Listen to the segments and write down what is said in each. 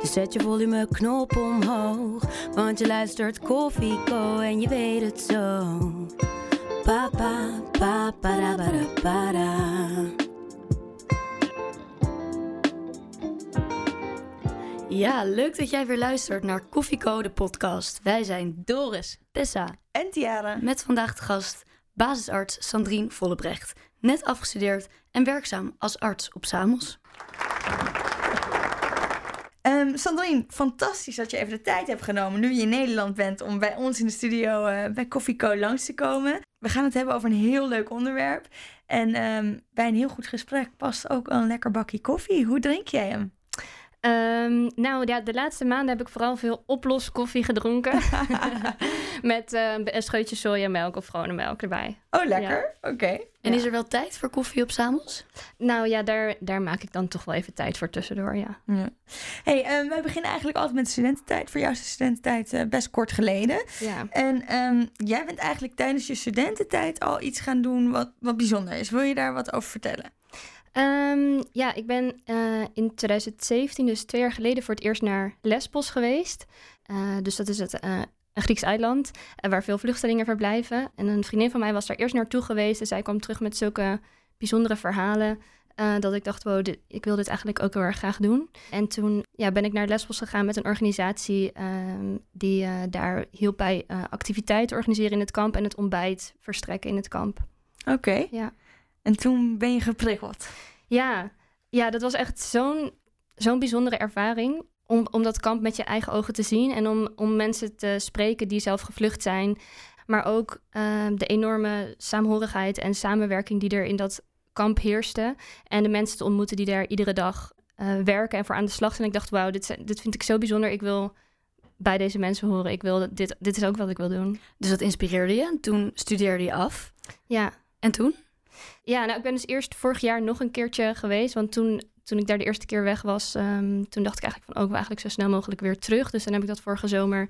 Dus zet je volumeknop omhoog. Want je luistert Koffieco en je weet het zo. Papa, papa, para, para, para. Ja, leuk dat jij weer luistert naar Koffieco, de podcast. Wij zijn Doris. Tessa En Tiara. met vandaag de gast basisarts Sandrine Vollebrecht. Net afgestudeerd en werkzaam als arts op Samos. Ehm Sandrine, fantastisch dat je even de tijd hebt genomen nu je in Nederland bent om bij ons in de studio eh, bij Coffee Co langs te komen. We gaan het hebben over een heel leuk onderwerp. En ehm, bij een heel goed gesprek past ook een lekker bakje koffie. Hoe drink jij hem? Ehm, nou ja, de laatste maanden heb ik vooral veel oploskoffie gedronken. Met eh, een scheutje sojamelk of gewone melk erbij. Oh, lekker. Oké. En Ja. is er wel tijd voor koffie op Samos? Nou ja, daar, daar maak ik dan toch wel even tijd voor tussendoor, ja. Ja. Hey, ehm, wij beginnen eigenlijk altijd met de studententijd. Voor jou is de studententijd eh, best kort geleden. ja. En ehm, jij bent eigenlijk tijdens je studententijd al iets gaan doen wat, wat bijzonder is. Wil je daar wat over vertellen? Ehm, ja, ik ben eh, in 2017, dus twee jaar geleden, voor het eerst naar Lesbos geweest. Eh, dus dat is het, eh, een Grieks eiland waar veel vluchtelingen verblijven. En een vriendin van mij was daar eerst naartoe geweest. En zij kwam terug met zulke bijzondere verhalen. dat ik dacht, wow, dit, ik wil dit eigenlijk ook heel erg graag doen. En toen ja, ben ik naar Lesbos gegaan met een organisatie ehm, die daar hielp bij activiteiten organiseren in het kamp en het ontbijt verstrekken in het kamp. Oké. Ja. En toen ben je geprikkeld. Ja, ja dat was echt zo'n zo'n bijzondere ervaring. Om, om dat kamp met je eigen ogen te zien. En om, om mensen te spreken die zelf gevlucht zijn. Maar ook ehm, de enorme saamhorigheid en samenwerking die er in dat kamp heerste. En de mensen te ontmoeten die daar iedere dag eh, werken en voor aan de slag zijn. Ik dacht, wauw, dit, dit vind ik zo bijzonder. Ik wil bij deze mensen horen. Ik wil dit, dit is ook wat ik wil doen. Dus dat inspireerde je en toen studeerde je af. Ja, En toen? Ja, nou, ik ben dus eerst vorig jaar nog een keertje geweest. Want toen, toen ik daar de eerste keer weg was, ehm, toen dacht ik eigenlijk van ook wel eigenlijk zo snel mogelijk weer terug. Dus dan heb ik dat vorige zomer,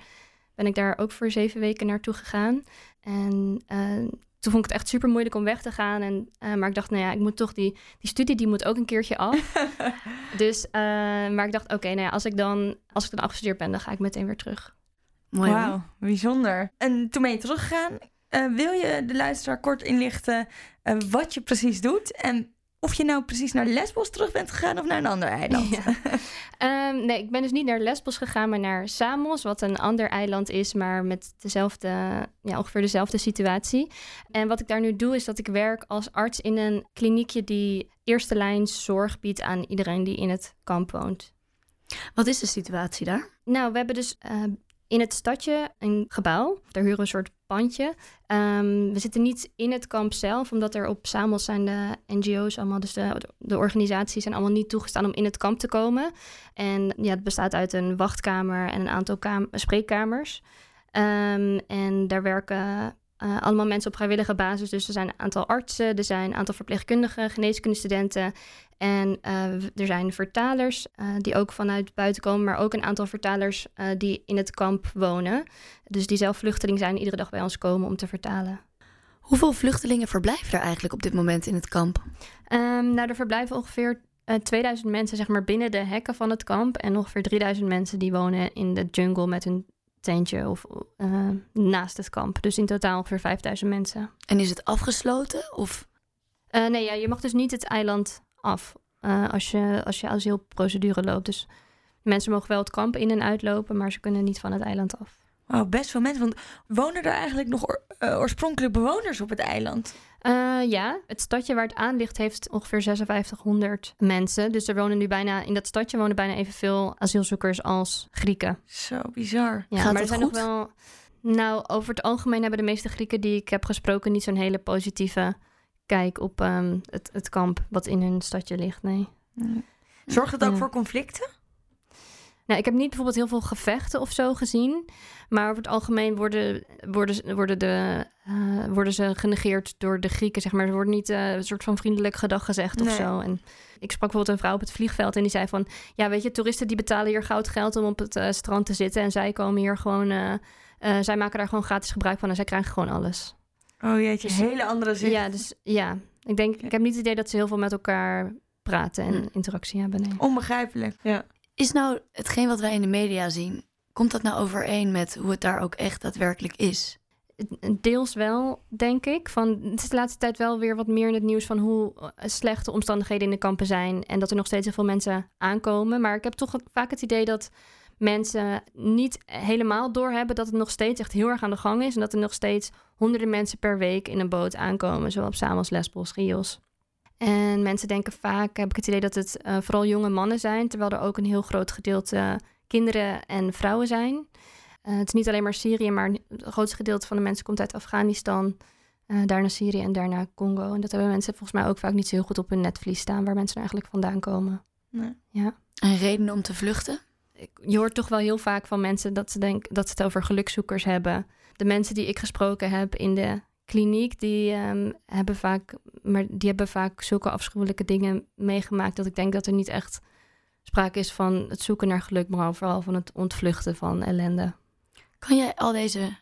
ben ik daar ook voor zeven weken naartoe gegaan. En eh, toen vond ik het echt super moeilijk om weg te gaan. En, eh, maar ik dacht, nou ja, ik moet toch die, die studie, die moet ook een keertje af. dus, eh, maar ik dacht, oké, nou ja, als ik dan, als ik dan afgestudeerd ben, dan ga ik meteen weer terug. Mooi. Wauw, bijzonder. En toen ben je teruggegaan. Eh, wil je de luisteraar kort inlichten eh, wat je precies doet? En of je nou precies naar Lesbos terug bent gegaan of naar een ander eiland? Ja. Ehm, nee, ik ben dus niet naar Lesbos gegaan, maar naar Samos, wat een ander eiland is, maar met dezelfde, ja, ongeveer dezelfde situatie. En wat ik daar nu doe, is dat ik werk als arts in een kliniekje die eerste lijn zorg biedt aan iedereen die in het kamp woont. Wat is de situatie daar? Nou, we hebben dus eh, in het stadje een gebouw. Daar huren we een soort pandje. Ehm, we zitten niet in het kamp zelf, omdat er op Samos zijn de NGO's allemaal, dus de, organisaties zijn allemaal niet toegestaan om in het kamp te komen. En ja, het bestaat uit een wachtkamer en een aantal kam- spreekkamers. Ehm, en daar werken eh, allemaal mensen op vrijwillige basis. Dus er zijn een aantal artsen, er zijn een aantal verpleegkundigen, geneeskundestudenten. En eh, er zijn vertalers eh, die ook vanuit buiten komen, maar ook een aantal vertalers die in het kamp wonen. Dus die zelf vluchteling zijn, iedere dag bij ons komen om te vertalen. Hoeveel vluchtelingen verblijven er eigenlijk op dit moment in het kamp? Ehm, nou, er verblijven ongeveer eh, 2000 mensen zeg maar, binnen de hekken van het kamp. En ongeveer 3000 mensen die wonen in de jungle met hun tentje of eh, naast het kamp. Dus in totaal ongeveer 5000 mensen. En is het afgesloten? Of Eh, nee, ja, je mag dus niet het eiland af eh, als, je, als je asielprocedure loopt. Dus mensen mogen wel het kamp in en uitlopen, maar ze kunnen niet van het eiland af. Wauw, best veel mensen. Want wonen er eigenlijk nog oor- eh, oorspronkelijk bewoners op het eiland? Eh, ja, het stadje waar het aan ligt heeft ongeveer 5600 mensen. Dus er wonen nu bijna, in dat stadje wonen bijna evenveel asielzoekers als Grieken. Zo bizar. Ja, Gaat maar er zijn goed? nog wel. Nou, over het algemeen hebben de meeste Grieken die ik heb gesproken niet zo'n hele positieve kijk op ehm, het, het kamp wat in hun stadje ligt. Nee. Zorgt het ook Ja. voor conflicten? Nou, ik heb niet bijvoorbeeld heel veel gevechten of zo gezien. Maar over het algemeen worden, worden, worden, de, uh, worden ze genegeerd door de Grieken, zeg maar. Er wordt niet uh, een soort van vriendelijk gedag gezegd of zo. En ik sprak bijvoorbeeld een vrouw op het vliegveld en die zei van... Ja, weet je, toeristen die betalen hier goud geld om op het uh, strand te zitten. En zij komen hier gewoon... zij maken daar gewoon gratis gebruik van en zij krijgen gewoon alles. Oh jeetje, dus, hele andere zin. Ja, dus ja. Ik denk, ik heb niet het idee dat ze heel veel met elkaar praten en hm. interactie hebben. Nee. Onbegrijpelijk, ja. Is nou hetgeen wat wij in de media zien, komt dat nou overeen met hoe het daar ook echt daadwerkelijk is? Deels wel, denk ik. Van, het is de laatste tijd wel weer wat meer in het nieuws van hoe eh, slecht de omstandigheden in de kampen zijn. En dat er nog steeds heel veel mensen aankomen. Maar ik heb toch vaak het idee dat mensen niet helemaal doorhebben dat het nog steeds echt heel erg aan de gang is. En dat er nog steeds honderden mensen per week in een boot aankomen. Zowel op Samos, Lesbos, Chios. En mensen denken vaak, heb ik het idee dat het uh, vooral jonge mannen zijn, terwijl er ook een heel groot gedeelte kinderen en vrouwen zijn. Uh, het is niet alleen maar Syrië, maar het grootste gedeelte van de mensen komt uit Afghanistan, uh, daarna Syrië en daarna Congo. En dat hebben mensen volgens mij ook vaak niet zo heel goed op hun netvlies staan, waar mensen eigenlijk vandaan komen. Nee. Ja. En reden om te vluchten? Je hoort toch wel heel vaak van mensen dat ze, denken dat ze het over gelukzoekers hebben. De mensen die ik gesproken heb in de kliniek, die, um, hebben vaak, maar die hebben vaak zulke afschuwelijke dingen meegemaakt dat ik denk dat er niet echt sprake is van het zoeken naar geluk, maar vooral van het ontvluchten van ellende. Kan jij al deze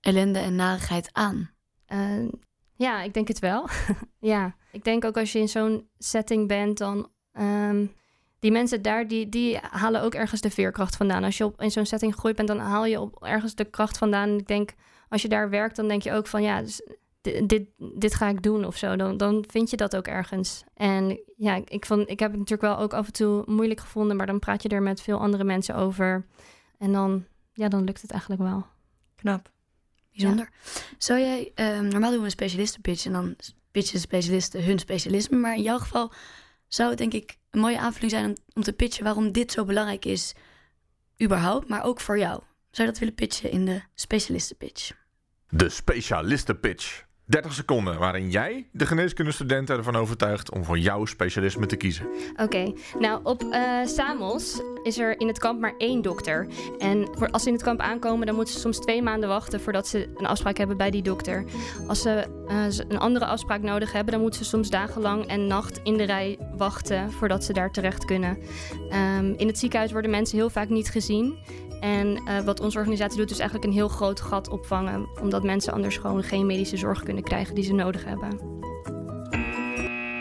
ellende en narigheid aan? Uh, ja, ik denk het wel. ja, ik denk ook als je in zo'n setting bent, dan. Um, die mensen daar, die, die halen ook ergens de veerkracht vandaan. Als je op, in zo'n setting gegroeid bent, dan haal je op ergens de kracht vandaan. Ik denk, als je daar werkt, dan denk je ook van ja, dus dit, dit, ga ik doen of zo. Dan, dan vind je dat ook ergens. En ja, ik, vond, ik heb het natuurlijk wel ook af en toe moeilijk gevonden, maar dan praat je er met veel andere mensen over. En dan, ja, dan lukt het eigenlijk wel. Knap. Bijzonder. Zou jij, um, normaal doen we een specialistenpitch en dan pitchen specialisten hun specialisme. Maar in jouw geval zou het denk ik een mooie aanvulling zijn om, om te pitchen waarom dit zo belangrijk is, überhaupt, maar ook voor jou. Zou je dat willen pitchen in de specialistenpitch? De specialistenpitch. 30 seconden waarin jij de geneeskundestudenten ervan overtuigt om voor jouw specialisme te kiezen. Oké, nou op uh, Samos is er in het kamp maar één dokter. En voor, als ze in het kamp aankomen, dan moeten ze soms twee maanden wachten voordat ze een afspraak hebben bij die dokter. Als ze uh, een andere afspraak nodig hebben, dan moeten ze soms dagenlang en nacht in de rij wachten voordat ze daar terecht kunnen. Um, in het ziekenhuis worden mensen heel vaak niet gezien. En uh, wat onze organisatie doet, is eigenlijk een heel groot gat opvangen. Omdat mensen anders gewoon geen medische zorg kunnen krijgen die ze nodig hebben.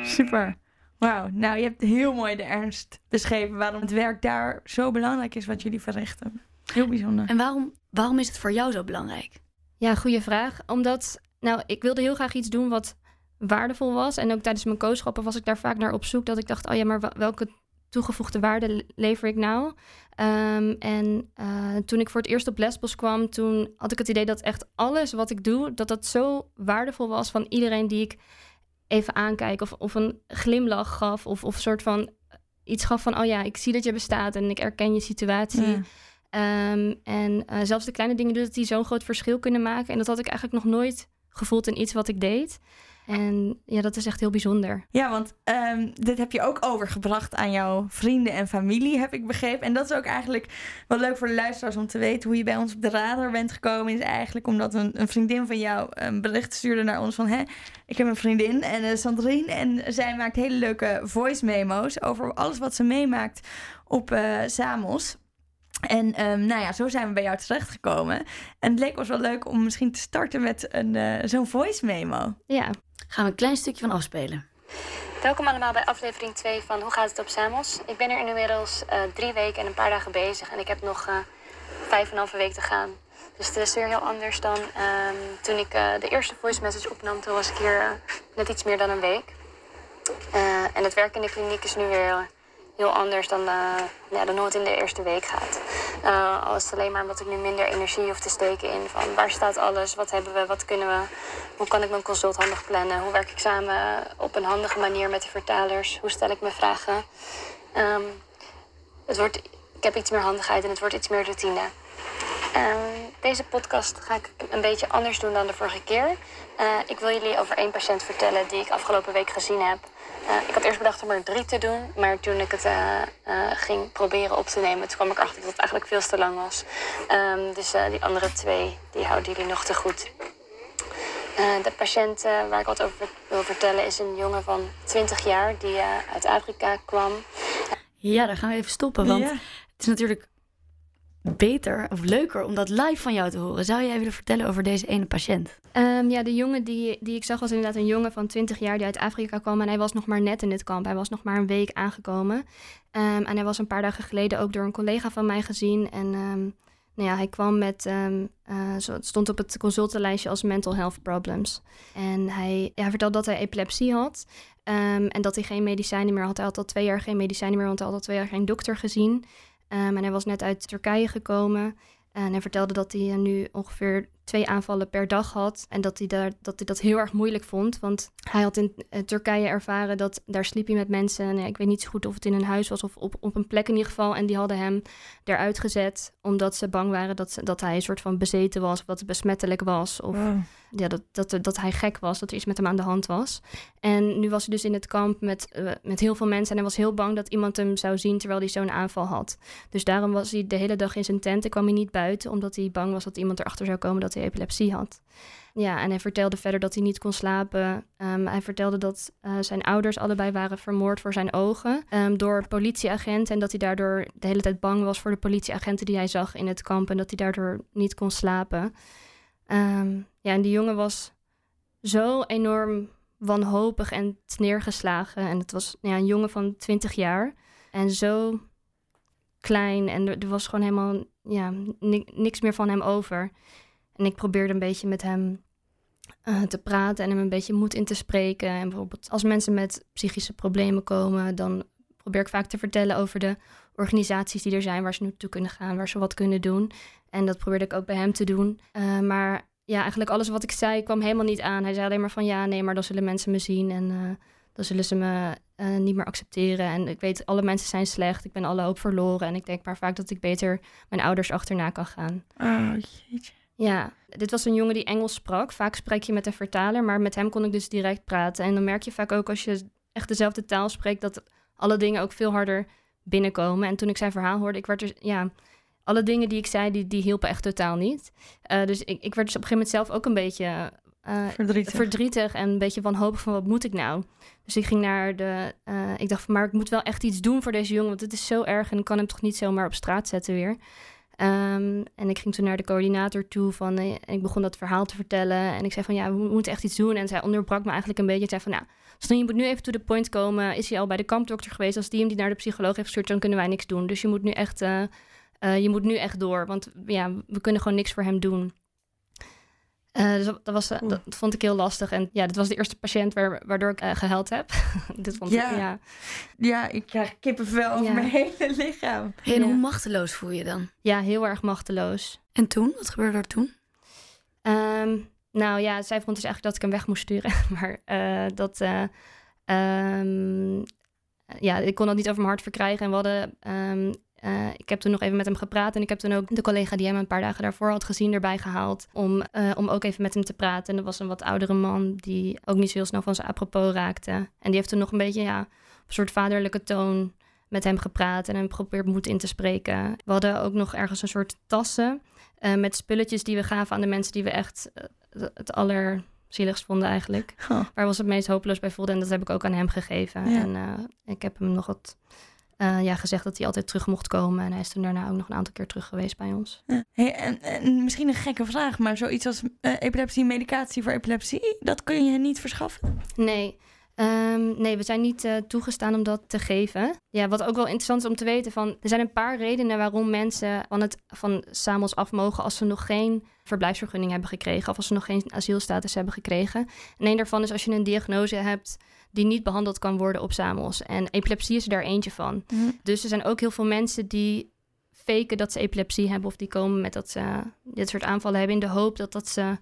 Super. Wauw. Nou, je hebt heel mooi de ernst beschreven waarom het werk daar zo belangrijk is wat jullie verrichten. Heel bijzonder. En waarom, waarom is het voor jou zo belangrijk? Ja, goede vraag. Omdat, nou, ik wilde heel graag iets doen wat waardevol was. En ook tijdens mijn kooschappen was ik daar vaak naar op zoek. Dat ik dacht, oh ja, maar welke toegevoegde waarde lever ik nou? Um, en uh, toen ik voor het eerst op Lesbos kwam, toen had ik het idee dat echt alles wat ik doe, dat dat zo waardevol was van iedereen die ik even aankijk of, of een glimlach gaf of, of een soort van iets gaf van, oh ja, ik zie dat je bestaat en ik erken je situatie. Um, en uh, zelfs de kleine dingen dat die zo'n groot verschil kunnen maken. En dat had ik eigenlijk nog nooit gevoeld in iets wat ik deed. En ja, dat is echt heel bijzonder. Ja, want um, dit heb je ook overgebracht aan jouw vrienden en familie, heb ik begrepen. En dat is ook eigenlijk wel leuk voor de luisteraars om te weten hoe je bij ons op de radar bent gekomen. Is eigenlijk omdat een, vriendin van jou een bericht stuurde naar ons van... Hè, ik heb een vriendin en uh, Sandrine en zij maakt hele leuke voice memo's over alles wat ze meemaakt op uh, Samos. En um, nou ja, zo zijn we bij jou terechtgekomen. En het leek ons wel leuk om misschien te starten met een, uh, zo'n voice memo. Ja. Gaan we een klein stukje van afspelen. Welkom allemaal bij aflevering 2 van Hoe gaat het op Samos? Ik ben er inmiddels uh, drie weken en een paar dagen bezig. En ik heb nog uh, vijf en een halve week te gaan. Dus het is weer heel anders dan um, toen ik uh, de eerste voice message opnam. Toen was ik hier net iets meer dan een week. en het werk in de kliniek is nu weer heel anders dan, uh, ja, dan hoe het in de eerste week gaat. Uh, het alleen maar omdat ik nu minder energie hoef te steken in van waar staat alles, wat hebben we, wat kunnen we, hoe kan ik mijn consult handig plannen, hoe werk ik samen op een handige manier met de vertalers, hoe stel ik mijn vragen. Um, het wordt, ik heb iets meer handigheid en het wordt iets meer routine. Ehm, deze podcast ga ik een beetje anders doen dan de vorige keer. Eh, ik wil jullie over één patiënt vertellen die ik afgelopen week gezien heb. Eh, ik had eerst bedacht om er drie te doen, maar toen ik het eh, ging proberen op te nemen, toen kwam ik achter dat het eigenlijk veel te lang was. Ehm, dus die andere twee, die houden jullie nog te goed. de patiënt waar ik wat over wil vertellen is een jongen van 20 jaar die uit Afrika kwam. Ja, daar gaan we even stoppen, want het is natuurlijk beter of leuker om dat live van jou te horen. Zou jij willen vertellen over deze ene patiënt? Ehm, ja, de jongen die, die ik zag was inderdaad een jongen van 20 jaar die uit Afrika kwam. En hij was nog maar net in dit kamp. Hij was nog maar een week aangekomen. Ehm, en hij was een paar dagen geleden ook door een collega van mij gezien. En um, nou ja, hij kwam met, het stond op het consultenlijstje als mental health problems. En hij vertelde dat hij epilepsie had. en dat hij geen medicijnen meer had. Hij had al twee jaar geen medicijnen meer, want hij had al twee jaar geen dokter gezien. Um, en hij was net uit Turkije gekomen. En hij vertelde dat hij nu ongeveer twee aanvallen per dag had. En dat hij, daar, dat hij dat heel erg moeilijk vond. Want hij had in eh, Turkije ervaren dat daar sliep hij met mensen. En ik weet niet zo goed of het in een huis was of op, op een plek in ieder geval. En die hadden hem eruit gezet omdat ze bang waren dat, dat hij een soort van bezeten was. Of dat het besmettelijk was. Of ja, dat, dat, dat hij gek was, dat er iets met hem aan de hand was. En nu was hij dus in het kamp met, uh, met heel veel mensen. En hij was heel bang dat iemand hem zou zien terwijl hij zo'n aanval had. Dus daarom was hij de hele dag in zijn tent. Ik kwam hij niet buiten, omdat hij bang was dat iemand erachter zou komen dat hij epilepsie had. Ja, en hij vertelde verder dat hij niet kon slapen. Um, hij vertelde dat uh, zijn ouders allebei waren vermoord voor zijn ogen um, door politieagenten. En dat hij daardoor de hele tijd bang was voor de politieagenten die hij zag in het kamp. En dat hij daardoor niet kon slapen. Um, ja, en die jongen was zo enorm wanhopig en neergeslagen. En het was ja, een jongen van 20 jaar. En zo klein. En er, er was gewoon helemaal ja, niks meer van hem over. En ik probeerde een beetje met hem uh, te praten en hem een beetje moed in te spreken. En bijvoorbeeld als mensen met psychische problemen komen, dan probeer ik vaak te vertellen over de organisaties die er zijn, waar ze naartoe kunnen gaan, waar ze wat kunnen doen. En dat probeerde ik ook bij hem te doen. Uh, maar ja, eigenlijk alles wat ik zei kwam helemaal niet aan. Hij zei alleen maar van ja, nee, maar dan zullen mensen me zien en uh, dan zullen ze me niet meer accepteren. En ik weet, alle mensen zijn slecht. Ik ben alle hoop verloren. En ik denk maar vaak dat ik beter mijn ouders achterna kan gaan. Oh, jeetje. Ja, dit was een jongen die Engels sprak. Vaak spreek je met een vertaler, maar met hem kon ik dus direct praten. En dan merk je vaak ook als je echt dezelfde taal spreekt, dat alle dingen ook veel harder binnenkomen. En toen ik zijn verhaal hoorde, ik werd er, ja, alle dingen die ik zei, die, die hielpen echt totaal niet. Uh, dus ik, ik werd dus op een gegeven moment zelf ook een beetje uh, verdrietig. verdrietig. en een beetje wanhopig van wat moet ik nou? Dus ik ging naar de, uh, ik dacht van maar ik moet wel echt iets doen voor deze jongen, want het is zo erg en ik kan hem toch niet zomaar op straat zetten weer. Um, en ik ging toen naar de coördinator toe van, en ik begon dat verhaal te vertellen. En ik zei van, ja, we moeten echt iets doen. En zij onderbrak me eigenlijk een beetje. Zei van, nou, je moet nu even to the point komen. Is hij al bij de kampdokter geweest? Als die hem die naar de psycholoog heeft gestuurd, dan kunnen wij niks doen. Dus je moet nu echt uh, uh, je moet nu echt door, want ja, we kunnen gewoon niks voor hem doen. Uh, dus dat, was, uh, dat vond ik heel lastig. En ja, dit was de eerste patiënt waar, waardoor ik uh, gehuild heb. dit vond ja. Ik, ja. ja, ik krijg kippenvel over ja. mijn hele lichaam. En ja. hoe machteloos voel je dan? Ja, heel erg machteloos. En toen? Wat gebeurde er toen? Um, nou ja, zij vond dus eigenlijk dat ik hem weg moest sturen. maar dat... Um, ja, ik kon dat niet over mijn hart verkrijgen. En we hadden um, uh, ik heb toen nog even met hem gepraat en ik heb toen ook de collega die hem een paar dagen daarvoor had gezien erbij gehaald om, uh, om ook even met hem te praten. En dat was een wat oudere man die ook niet zo heel snel van zijn apropos raakte. En die heeft toen nog een beetje ja, op een soort vaderlijke toon met hem gepraat en hem geprobeerd moed in te spreken. We hadden ook nog ergens een soort tassen uh, met spulletjes die we gaven aan de mensen die we echt het allerzieligst vonden eigenlijk. Oh. Waar was het meest hopeloos bij voelde en dat heb ik ook aan hem gegeven. Ja. En ik heb hem nog wat uh, ja, gezegd dat hij altijd terug mocht komen. En hij is toen daarna ook nog een aantal keer terug geweest bij ons. Ja. Hey, en, en, misschien een gekke vraag, maar zoiets als uh, epilepsie, medicatie voor epilepsie, dat kun je niet verschaffen? Nee. Um, nee, we zijn niet uh, toegestaan om dat te geven. Ja, wat ook wel interessant is om te weten, van, er zijn een paar redenen waarom mensen van het van Samos af mogen als ze nog geen verblijfsvergunning hebben gekregen of als ze nog geen asielstatus hebben gekregen. En een daarvan is als je een diagnose hebt die niet behandeld kan worden op Samos. En epilepsie is er daar eentje van. Mm. Dus er zijn ook heel veel mensen die faken dat ze epilepsie hebben of die komen met dat ze dit soort aanvallen hebben in de hoop dat dat ze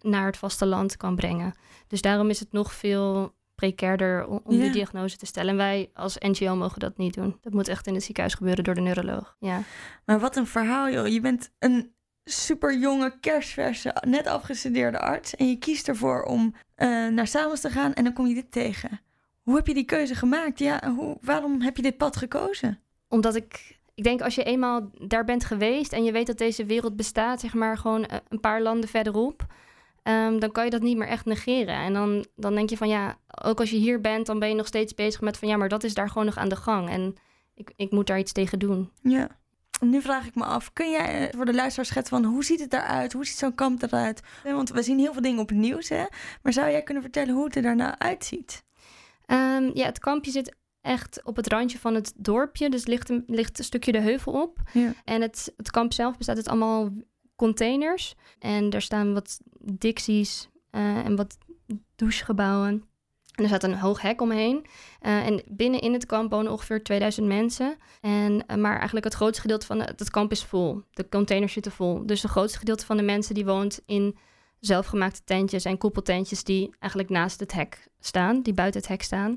naar het vasteland kan brengen. Dus daarom is het nog veel precairder om, om ja. die diagnose te stellen. En wij als NGO mogen dat niet doen. Dat moet echt in het ziekenhuis gebeuren door de neuroloog. Ja. Maar wat een verhaal, joh. Je bent een super jonge, kerstverse, net afgestudeerde arts. En je kiest ervoor om uh, naar Samos te gaan en dan kom je dit tegen. Hoe heb je die keuze gemaakt? Ja, hoe, waarom heb je dit pad gekozen? Omdat ik, ik denk als je eenmaal daar bent geweest en je weet dat deze wereld bestaat, zeg maar gewoon eh, een paar landen verderop, um, dan kan je dat niet meer echt negeren. En dan, dan denk je van ja, ook als je hier bent, dan ben je nog steeds bezig met van ja, maar dat is daar gewoon nog aan de gang. En ik, ik moet daar iets tegen doen. Ja. Nu vraag ik me af, kun jij eh, voor de luisteraar schetsen van hoe ziet het eruit? Hoe ziet zo'n kamp eruit? Want we zien heel veel dingen op het nieuws, hè? Maar zou jij kunnen vertellen hoe het er daarna uitziet? Um, ja, het kampje zit echt op het randje van het dorpje. Dus ligt een, ligt een stukje de heuvel op. Ja. En het, het kamp zelf bestaat uit allemaal containers. En daar staan wat dixies uh, en wat douchegebouwen. En er staat een hoog hek omheen. Uh, en binnen in het kamp wonen ongeveer 2000 mensen. En, uh, maar eigenlijk het grootste gedeelte van het, het kamp is vol. De containers zitten vol. Dus het grootste gedeelte van de mensen die woont in zelfgemaakte tentjes en koepeltentjes die eigenlijk naast het hek staan, die buiten het hek staan.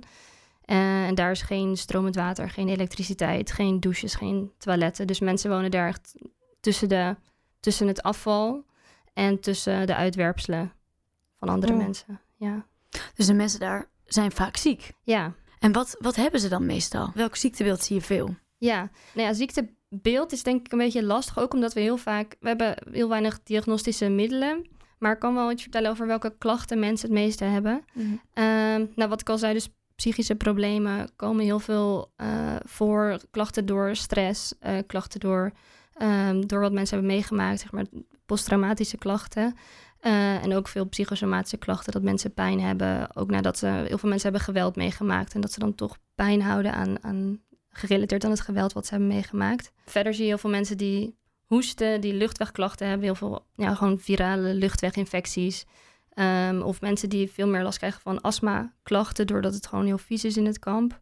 Uh, en daar is geen stromend water, geen elektriciteit, geen douches, geen toiletten. Dus mensen wonen daar echt tussen, de, tussen het afval en tussen de uitwerpselen van andere Oh. mensen. Ja. Dus de mensen daar zijn vaak ziek. Ja. En wat, wat hebben ze dan meestal? Welk ziektebeeld zie je veel? Ja, nou ja, ziektebeeld is denk ik een beetje lastig. Ook omdat we heel vaak... We hebben heel weinig diagnostische middelen. Maar ik kan wel iets vertellen over welke klachten mensen het meeste hebben. Ehm, nou, wat ik al zei, dus psychische problemen komen heel veel eh, voor. Klachten door stress, eh, klachten door, ehm, door wat mensen hebben meegemaakt, zeg maar posttraumatische klachten. Eh, en ook veel psychosomatische klachten, dat mensen pijn hebben. Ook nadat ze, heel veel mensen hebben geweld meegemaakt. En dat ze dan toch pijn houden aan, aan gerelateerd aan het geweld wat ze hebben meegemaakt. Verder zie je heel veel mensen die hoesten, die luchtwegklachten hebben. Heel veel ja, gewoon virale luchtweginfecties. Ehm, of mensen die veel meer last krijgen van astma-klachten, doordat het gewoon heel vies is in het kamp.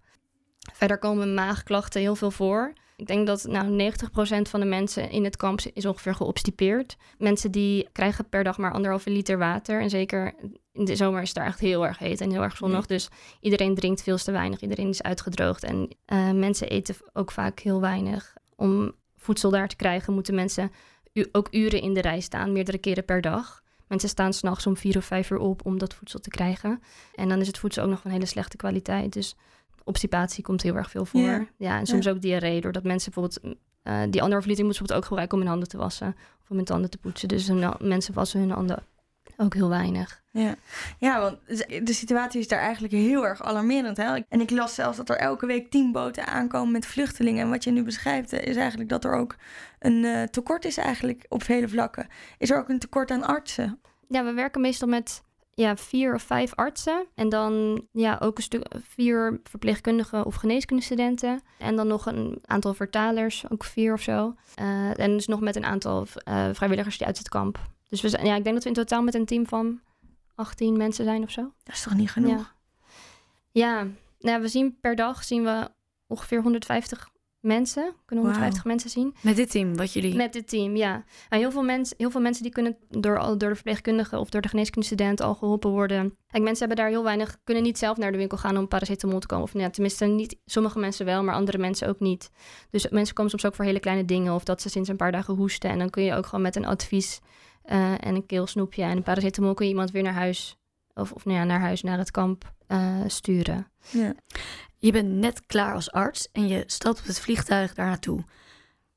Verder komen maagklachten heel veel voor. Ik denk dat nou, 90% van de mensen in het kamp is ongeveer geobstipeerd. Mensen die krijgen per dag maar anderhalve liter water. En zeker in de zomer is het daar echt heel erg heet en heel erg zonnig. Dus iedereen drinkt veel te weinig. Iedereen is uitgedroogd. En uh, mensen eten ook vaak heel weinig. Om voedsel daar te krijgen moeten mensen ook uren in de rij staan, meerdere keren per dag. Mensen staan s'nachts om vier of vijf uur op om dat voedsel te krijgen. En dan is het voedsel ook nog van hele slechte kwaliteit. Dus obstipatie komt heel erg veel voor. Ja. Ja, en soms ook diarree, doordat mensen bijvoorbeeld... Uh, die anderhalf liter moeten ze bijvoorbeeld ook gebruiken om hun handen te wassen. Of om hun tanden te poetsen. Dus hun, mensen wassen hun handen ook heel weinig. Ja. ja, want de situatie is daar eigenlijk heel erg alarmerend. Hè? En ik las zelfs dat er elke week tien boten aankomen met vluchtelingen. En wat je nu beschrijft is eigenlijk dat er ook een uh, tekort is eigenlijk op vele vlakken. Is er ook een tekort aan artsen? Ja, we werken meestal met ja, vier of vijf artsen. En dan ja, ook een stuk vier verpleegkundigen of geneeskundestudenten. En dan nog een aantal vertalers, ook vier of zo. Uh, en dus nog met een aantal uh, vrijwilligers die uit het kamp. Dus we zijn, ja, ik denk dat we in totaal met een team van 18 mensen zijn of zo. Dat is toch niet genoeg? Ja, ja nou, we zien per dag zien we ongeveer 150 mensen. Kunnen 150 wow. mensen zien. Met dit team, wat jullie... Met dit team, ja. Nou, heel, veel mensen, heel veel mensen die kunnen door, door de verpleegkundige of door de geneeskundestudent al geholpen worden. Kijk, mensen hebben daar heel weinig... kunnen niet zelf naar de winkel gaan om paracetamol te komen. Of ja, tenminste, niet, sommige mensen wel, maar andere mensen ook niet. Dus mensen komen soms ook voor hele kleine dingen. Of dat ze sinds een paar dagen hoesten. En dan kun je ook gewoon met een advies uh, en een keelsnoepje en een paracetamol... kun je iemand weer naar huis... of, of nou ja, naar huis, naar het kamp uh, sturen. Ja. Je bent net klaar als arts en je stapt op het vliegtuig daar naartoe.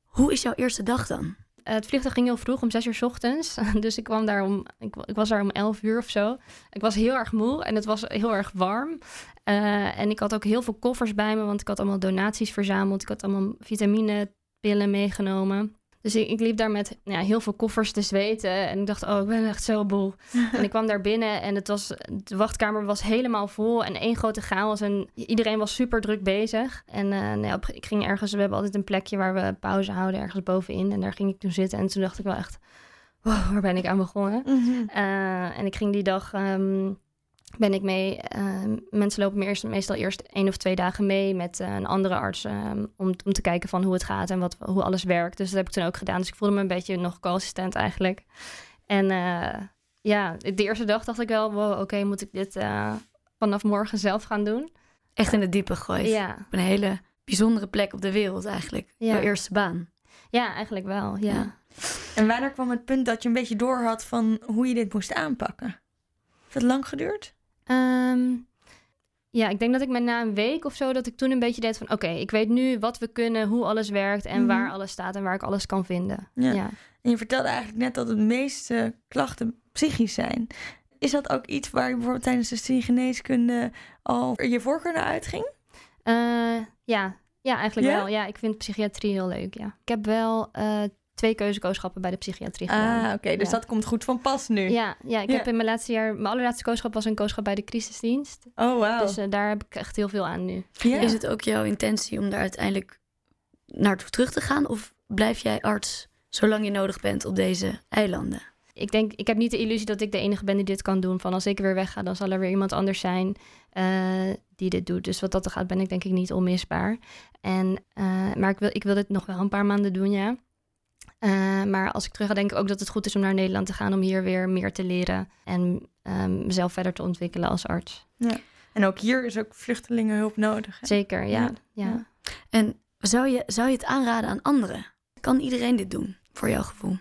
Hoe is jouw eerste dag dan? Uh, het vliegtuig ging heel vroeg, om zes uur s ochtends. Dus ik kwam daar om, ik, ik, was daar om elf uur of zo. Ik was heel erg moe en het was heel erg warm. Uh, en ik had ook heel veel koffers bij me, want ik had allemaal donaties verzameld. Ik had allemaal vitamine-pillen meegenomen. Dus ik, ik, liep daar met nou ja, heel veel koffers te zweten. En ik dacht, oh, ik ben echt zo boel. en ik kwam daar binnen en het was, de wachtkamer was helemaal vol. En één grote chaos. En iedereen was super druk bezig. En uh, nee, op, ik ging ergens, we hebben altijd een plekje waar we pauze houden, ergens bovenin. En daar ging ik toen zitten. En toen dacht ik wel echt, wow, waar ben ik aan begonnen? Mm -hmm. uh, en ik ging die dag... Um, ben ik mee. Uh, mensen lopen me eerst, meestal eerst één of twee dagen mee met uh, een andere arts um, om, om te kijken van hoe het gaat en wat, hoe alles werkt. Dus dat heb ik toen ook gedaan. Dus ik voelde me een beetje nog co-assistent eigenlijk. En uh, ja, de eerste dag dacht ik wel, wow, oké, okay, moet ik dit vanaf morgen zelf gaan doen? Echt in de diepe gegooid. Ja. Op een hele bijzondere plek op de wereld eigenlijk. Ja. Jouw eerste baan. Ja, eigenlijk wel, ja. Ja. En wanneer kwam het punt dat je een beetje door had van hoe je dit moest aanpakken? Heeft dat lang geduurd? Ehm, ja, ik denk dat ik met na een week of zo, dat ik toen een beetje deed van... oké, ik weet nu wat we kunnen, hoe alles werkt en Mhm. waar alles staat en waar ik alles kan vinden. Ja. Ja. En je vertelde eigenlijk net dat de meeste klachten psychisch zijn. Is dat ook iets waar je bijvoorbeeld tijdens de studie geneeskunde al je voorkeur naar uitging? Eh, ja. ja, eigenlijk wel. Ja, ik vind psychiatrie heel leuk, ja. Ik heb wel eh, twee keuzekoosschappen bij de psychiatrie gedaan. Ah, oké. Dus Ja. dat komt goed van pas nu. Ja, ja, ik Ja. heb in mijn laatste jaar... Mijn allerlaatste kooschap was een kooschap bij de crisisdienst. Oh, wauw. Dus eh, daar heb ik echt heel veel aan nu. ja. Is het ook jouw intentie om daar uiteindelijk naartoe terug te gaan? Of blijf jij arts zolang je nodig bent op deze eilanden? Ik denk, ik heb niet de illusie dat ik de enige ben die dit kan doen. Van als ik weer wegga, dan zal er weer iemand anders zijn eh, die dit doet. Dus wat dat er gaat, ben ik denk ik niet onmisbaar. En, eh, maar ik wil, ik wil dit nog wel een paar maanden doen, ja. Eh, maar als ik terug ga, denk ik ook dat het goed is om naar Nederland te gaan... om hier weer meer te leren en ehm, mezelf verder te ontwikkelen als arts. En ook hier is ook vluchtelingenhulp nodig. hè? Zeker, ja. Ja. ja. Ja. En zou je, zou je het aanraden aan anderen? Kan iedereen dit doen, voor jouw gevoel?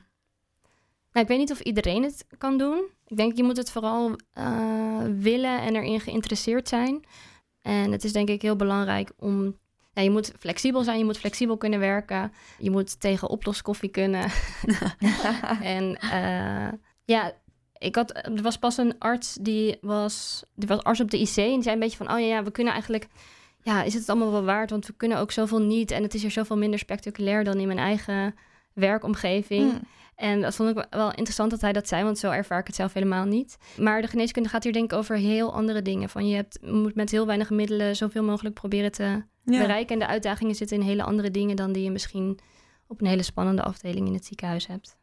Nou, ik weet niet of iedereen het kan doen. Ik denk, je moet het vooral eh, willen en erin geïnteresseerd zijn. En het is denk ik heel belangrijk om... Ja, je moet flexibel zijn, je moet flexibel kunnen werken. Je moet tegen oploskoffie kunnen. en eh, ja, ik had, er was pas een arts die was, die was arts op de IC. En die zei een beetje van, oh ja, ja, we kunnen eigenlijk... Ja, is het allemaal wel waard? Want we kunnen ook zoveel niet. En het is hier zoveel minder spectaculair dan in mijn eigen werkomgeving. Mm. En dat vond ik wel interessant dat hij dat zei, want zo ervaar ik het zelf helemaal niet. Maar de geneeskunde gaat hier denk ik over heel andere dingen. Van je hebt, moet met heel weinig middelen zoveel mogelijk proberen te Ja. bereiken. En de uitdagingen zitten in hele andere dingen dan die je misschien op een hele spannende afdeling in het ziekenhuis hebt.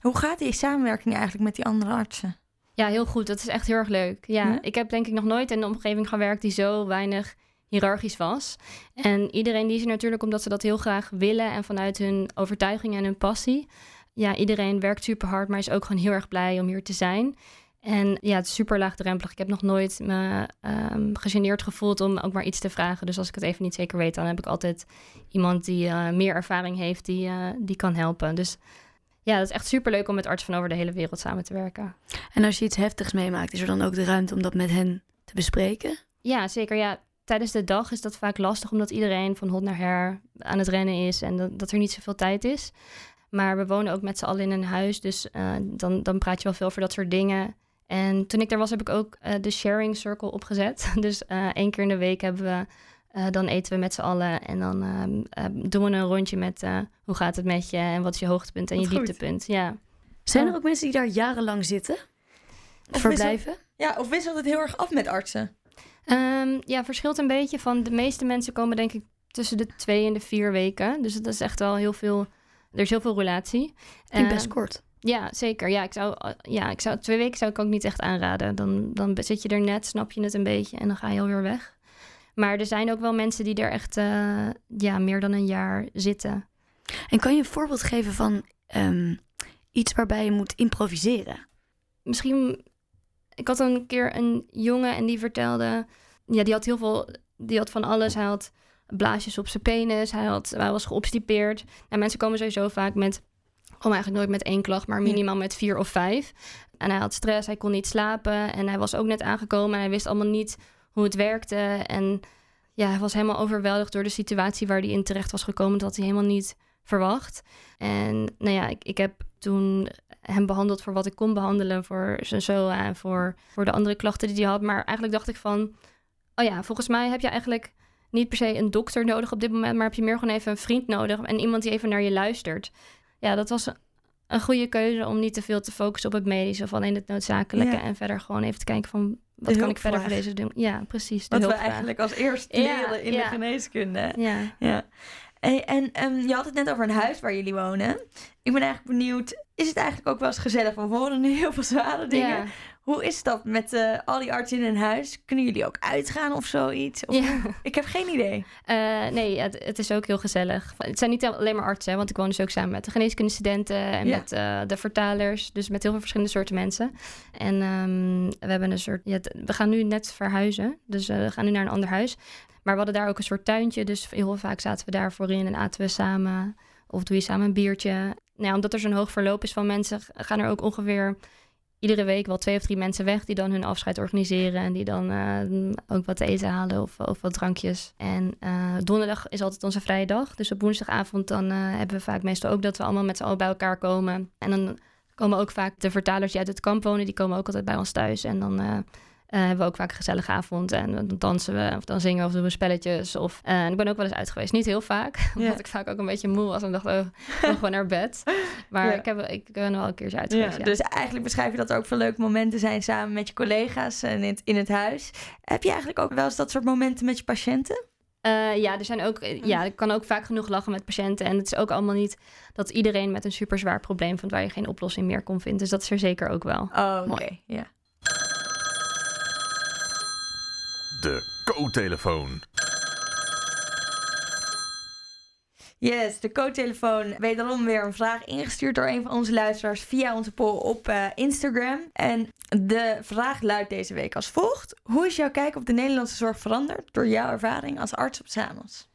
Hoe gaat die samenwerking eigenlijk met die andere artsen? Ja, heel goed. Dat is echt heel erg leuk. Ja, Ja? ik heb denk ik nog nooit in een omgeving gewerkt die zo weinig hiërarchisch was. En iedereen die is er natuurlijk omdat ze dat heel graag willen en vanuit hun overtuiging en hun passie. Ja, iedereen werkt super hard, maar is ook gewoon heel erg blij om hier te zijn. En ja, het is super laagdrempelig. Ik heb nog nooit me ehm gegeneerd gevoeld om ook maar iets te vragen. Dus als ik het even niet zeker weet, dan heb ik altijd iemand die eh, meer ervaring heeft, die, eh, die kan helpen. Dus ja, dat is echt super leuk om met artsen van over de hele wereld samen te werken. En als je iets heftigs meemaakt, is er dan ook de ruimte om dat met hen te bespreken? Ja, zeker. Ja, tijdens de dag is dat vaak lastig omdat iedereen van hot naar her aan het rennen is en dat, dat er niet zoveel tijd is. Maar we wonen ook met z'n allen in een huis, dus eh, dan, dan praat je wel veel over dat soort dingen. En toen ik daar was, heb ik ook eh, de sharing circle opgezet. Dus eh één keer in de week hebben we, eh, dan eten we met z'n allen en dan ehm, doen we een rondje met eh, hoe gaat het met je en wat is je hoogtepunt en Wat je goed. dieptepunt. Ja. Zijn Oh. er ook mensen die daar jarenlang zitten? Of verblijven? Ja, of wisselt het heel erg af met artsen? Ehm, ja, verschilt een beetje. Van de meeste mensen komen denk ik tussen de twee en de vier weken. Dus dat is echt wel heel veel. Er is heel veel relatie. Klinkt Eh, best kort. Ja, zeker. Ja, ik zou, eh, ja, ik zou twee weken zou ik ook niet echt aanraden. Dan, dan zit je er net, snap je het een beetje en dan ga je alweer weg. Maar er zijn ook wel mensen die er echt eh, ja, meer dan een jaar zitten. En kan je een voorbeeld geven van ehm, iets waarbij je moet improviseren? Misschien, ik had een keer een jongen en die vertelde, ja, die had heel veel, die had van alles. Hij had blaasjes op zijn penis, hij, had, hij was geobstipeerd. Nou, mensen komen sowieso vaak met, kom eigenlijk nooit met één klacht, maar minimaal met vier of vijf. En hij had stress, hij kon niet slapen en hij was ook net aangekomen en hij wist allemaal niet hoe het werkte. En ja, hij was helemaal overweldigd door de situatie waar hij in terecht was gekomen. Dat had hij helemaal niet verwacht. En nou ja, ik, ik heb toen hem behandeld voor wat ik kon behandelen. Voor zijn SOA en voor, voor de andere klachten die hij had. Maar eigenlijk dacht ik van... Oh ja, volgens mij heb je eigenlijk niet per se een dokter nodig op dit moment. Maar heb je meer gewoon even een vriend nodig. En iemand die even naar je luistert. Ja, dat was een goede keuze om niet te veel te focussen op het medische. Of alleen het noodzakelijke. Ja. En verder gewoon even te kijken van... Wat kan ik verder voor deze doen? Ja, precies. Wat we eigenlijk als eerste Ja, leren in ja. de geneeskunde. Ja. Ja. Hey, en ehm, je had het net over een huis waar jullie wonen. Ik ben eigenlijk benieuwd, is het eigenlijk ook wel eens gezellig? Want we horen nu heel veel zware dingen. Hoe is dat met eh, al die artsen in een huis? Kunnen jullie ook uitgaan of zoiets? Of, Ja. Ik heb geen idee. Eh, nee, het, het is ook heel gezellig. Het zijn niet alleen maar artsen, want ik woon dus ook samen met de geneeskundestudenten en Ja. met eh, de vertalers. Dus met heel veel verschillende soorten mensen. En ehm, we hebben een soort. Ja, we gaan nu net verhuizen. Dus we gaan nu naar een ander huis. Maar we hadden daar ook een soort tuintje. Dus heel vaak zaten we daar voorin en aten we samen Of doe je samen een biertje. Nou omdat er zo'n hoog verloop is van mensen, gaan er ook ongeveer iedere week wel twee of drie mensen weg die dan hun afscheid organiseren en die dan eh, ook wat te eten halen of, of wat drankjes. En uh, donderdag is altijd onze vrije dag. Dus op woensdagavond dan uh, hebben we vaak meestal ook dat we allemaal met z'n allen bij elkaar komen. En dan komen ook vaak de vertalers die uit het kamp wonen, die komen ook altijd bij ons thuis. En dan hebben we ook vaak een gezellige avond. En dan dansen we, of dan zingen we, of doen we spelletjes. Of, uh, ik ben ook wel eens uit geweest. Niet heel vaak, omdat ik vaak ook een beetje moe was. En dacht, oh, gewoon naar bed. Maar ik, heb, ik ben wel een keer uit geweest, ja. Dus eigenlijk beschrijf je dat er ook veel leuke momenten zijn... samen met je collega's en in, in het huis. Heb je eigenlijk ook wel eens dat soort momenten met je patiënten? Uh, ja, er zijn ook, ja, ik kan ook vaak genoeg lachen met patiënten. En het is ook allemaal niet dat iedereen met een super zwaar probleem vindt waar je geen oplossing meer kon vinden. Dus dat is er zeker ook wel. Oh, oké. Ja. De co-telefoon. Yes, de co-telefoon. Wederom weer een vraag ingestuurd door een van onze luisteraars via onze poll op uh, Instagram. En de vraag luidt deze week als volgt: Hoe is jouw kijk op de Nederlandse zorg veranderd door jouw ervaring als arts op Samos?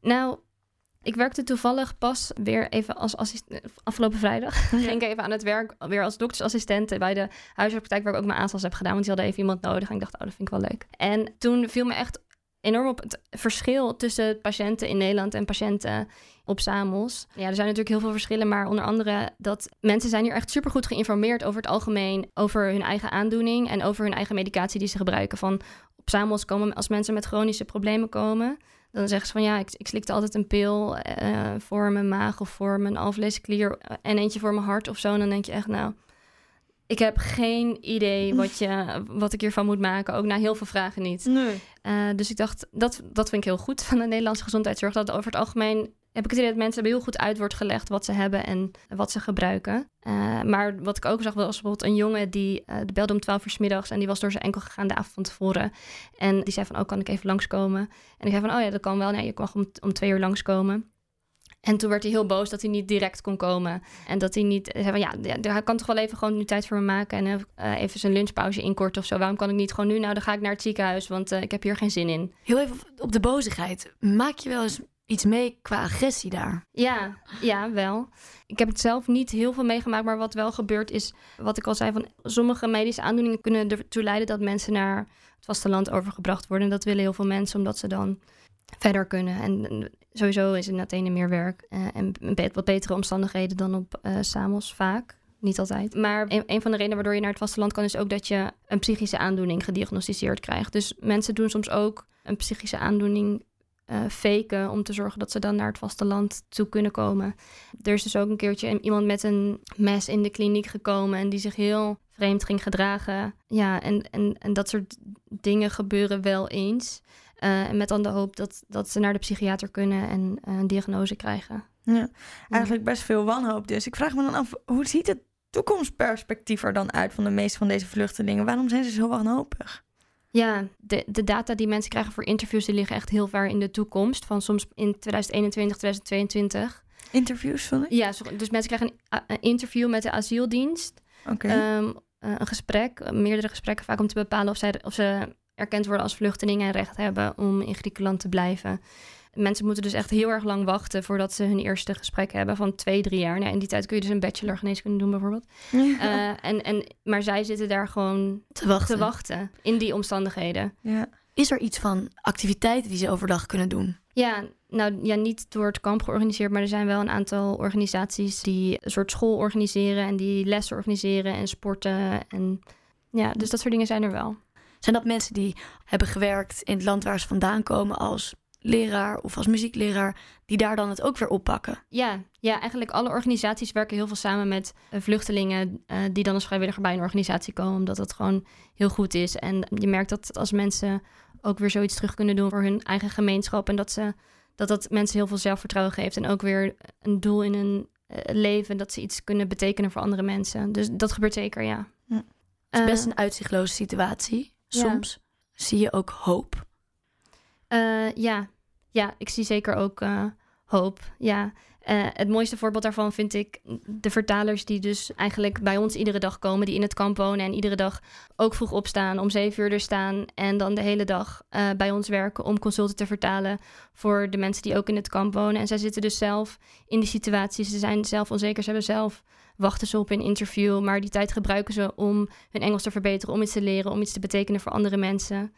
Nou, ik werkte toevallig pas weer even als assistent. Afgelopen vrijdag ging ik even aan het werk. Weer als doktersassistent bij de huisartspraktijk. Waar ik ook mijn aanstas heb gedaan. Want die hadden even iemand nodig. En ik dacht, oh, dat vind ik wel leuk. En toen viel me echt enorm op het verschil tussen patiënten in Nederland en patiënten op Samos. Ja, er zijn natuurlijk heel veel verschillen, maar onder andere dat mensen zijn hier echt supergoed geïnformeerd over het algemeen, over hun eigen aandoening en over hun eigen medicatie die ze gebruiken. Van op Samos komen als mensen met chronische problemen komen, dan zeggen ze van ja, ik, ik slikte altijd een pil uh, voor mijn maag of voor mijn alvleesklier en eentje voor mijn hart of zo. En dan denk je echt, nou, ik heb geen idee wat, je, wat ik hiervan moet maken. Ook na heel veel vragen niet. Nee. Uh, dus ik dacht, dat, dat vind ik heel goed van de Nederlandse gezondheidszorg. Dat over het algemeen heb ik het idee dat mensen heel goed uit wordt gelegd wat ze hebben en wat ze gebruiken. Uh, maar wat ik ook zag was bijvoorbeeld een jongen die uh, belde om 12 uur s middags en die was door zijn enkel gegaan de avond van tevoren. En die zei van, oh, kan ik even langskomen? En ik zei van, oh ja, dat kan wel. Nee, je kan om, om twee uur langskomen. En toen werd hij heel boos dat hij niet direct kon komen. En dat hij niet zei van ja, hij kan toch wel even gewoon nu tijd voor me maken en uh, even zijn lunchpauze inkorten of zo. Waarom kan ik niet gewoon nu? Nou, dan ga ik naar het ziekenhuis, want ik heb hier geen zin in. Heel even op de bozigheid. Maak je wel eens iets mee qua agressie daar? Ja, ja, wel. Ik heb het zelf niet heel veel meegemaakt, maar wat wel gebeurt is, wat ik al zei, van sommige medische aandoeningen kunnen ertoe leiden dat mensen naar het vasteland overgebracht worden. En dat willen heel veel mensen, omdat ze dan verder kunnen. En sowieso is in Athene meer werk uh, en wat betere omstandigheden dan op uh, Samos vaak. Niet altijd. Maar een, een, van de redenen waardoor je naar het vasteland kan, is ook dat je een psychische aandoening gediagnosticeerd krijgt. Dus mensen doen soms ook een psychische aandoening uh, faken om te zorgen dat ze dan naar het vasteland toe kunnen komen. Er is dus ook een keertje iemand met een mes in de kliniek gekomen en die zich heel vreemd ging gedragen. Ja, en, en, en dat soort dingen gebeuren wel eens. Uh, met dan de hoop dat, dat ze naar de psychiater kunnen en uh, een diagnose krijgen. Ja, eigenlijk best veel wanhoop. Dus ik vraag me dan af, hoe ziet het toekomstperspectief er dan uit van de meeste van deze vluchtelingen? Waarom zijn ze zo wanhopig? Ja, de, de data die mensen krijgen voor interviews, die liggen echt heel ver in de toekomst. Van soms in 2021, 2022. Interviews, van? Ja, dus mensen krijgen een, een interview met de asieldienst. Oké. Okay. Um, een gesprek, meerdere gesprekken vaak om te bepalen of, zij, of ze erkend worden als vluchteling en recht hebben om in Griekenland te blijven. Mensen moeten dus echt heel erg lang wachten voordat ze hun eerste gesprek hebben van twee, drie jaar. Nou, in die tijd kun je dus een bachelor geneeskunde doen bijvoorbeeld. Uh, en, en, maar zij zitten daar gewoon te wachten. te wachten in die omstandigheden. Ja. Is er iets van activiteiten die ze overdag kunnen doen? Ja, nou ja, niet door het kamp georganiseerd, maar er zijn wel een aantal organisaties die een soort school organiseren en die lessen organiseren en sporten. En ja, dus dat soort dingen zijn er wel. Zijn dat mensen die hebben gewerkt in het land waar ze vandaan komen als leraar of als muziekleraar, die daar dan het ook weer oppakken? Ja, ja eigenlijk alle organisaties werken heel veel samen met uh, vluchtelingen uh, die dan als vrijwilliger bij een organisatie komen, omdat dat gewoon heel goed is. En je merkt dat als mensen ook weer zoiets terug kunnen doen voor hun eigen gemeenschap en dat ze dat dat mensen heel veel zelfvertrouwen geeft en ook weer een doel in hun uh, leven dat ze iets kunnen betekenen voor andere mensen. Dus dat gebeurt zeker, ja. ja. Het is best een uitzichtloze situatie. Soms ja. zie je ook hoop. Uh, ja. Ja, ik zie zeker ook uh, hoop. Ja. Eh, het mooiste voorbeeld daarvan vind ik de vertalers die dus eigenlijk bij ons iedere dag komen, die in het kamp wonen en iedere dag ook vroeg opstaan, om zeven uur er staan en dan de hele dag eh, bij ons werken om consulten te vertalen voor de mensen die ook in het kamp wonen. En zij zitten dus zelf in die situatie, ze zijn zelf onzeker, ze hebben zelf wachten ze op een interview, maar die tijd gebruiken ze om hun Engels te verbeteren, om iets te leren, om iets te betekenen voor andere mensen.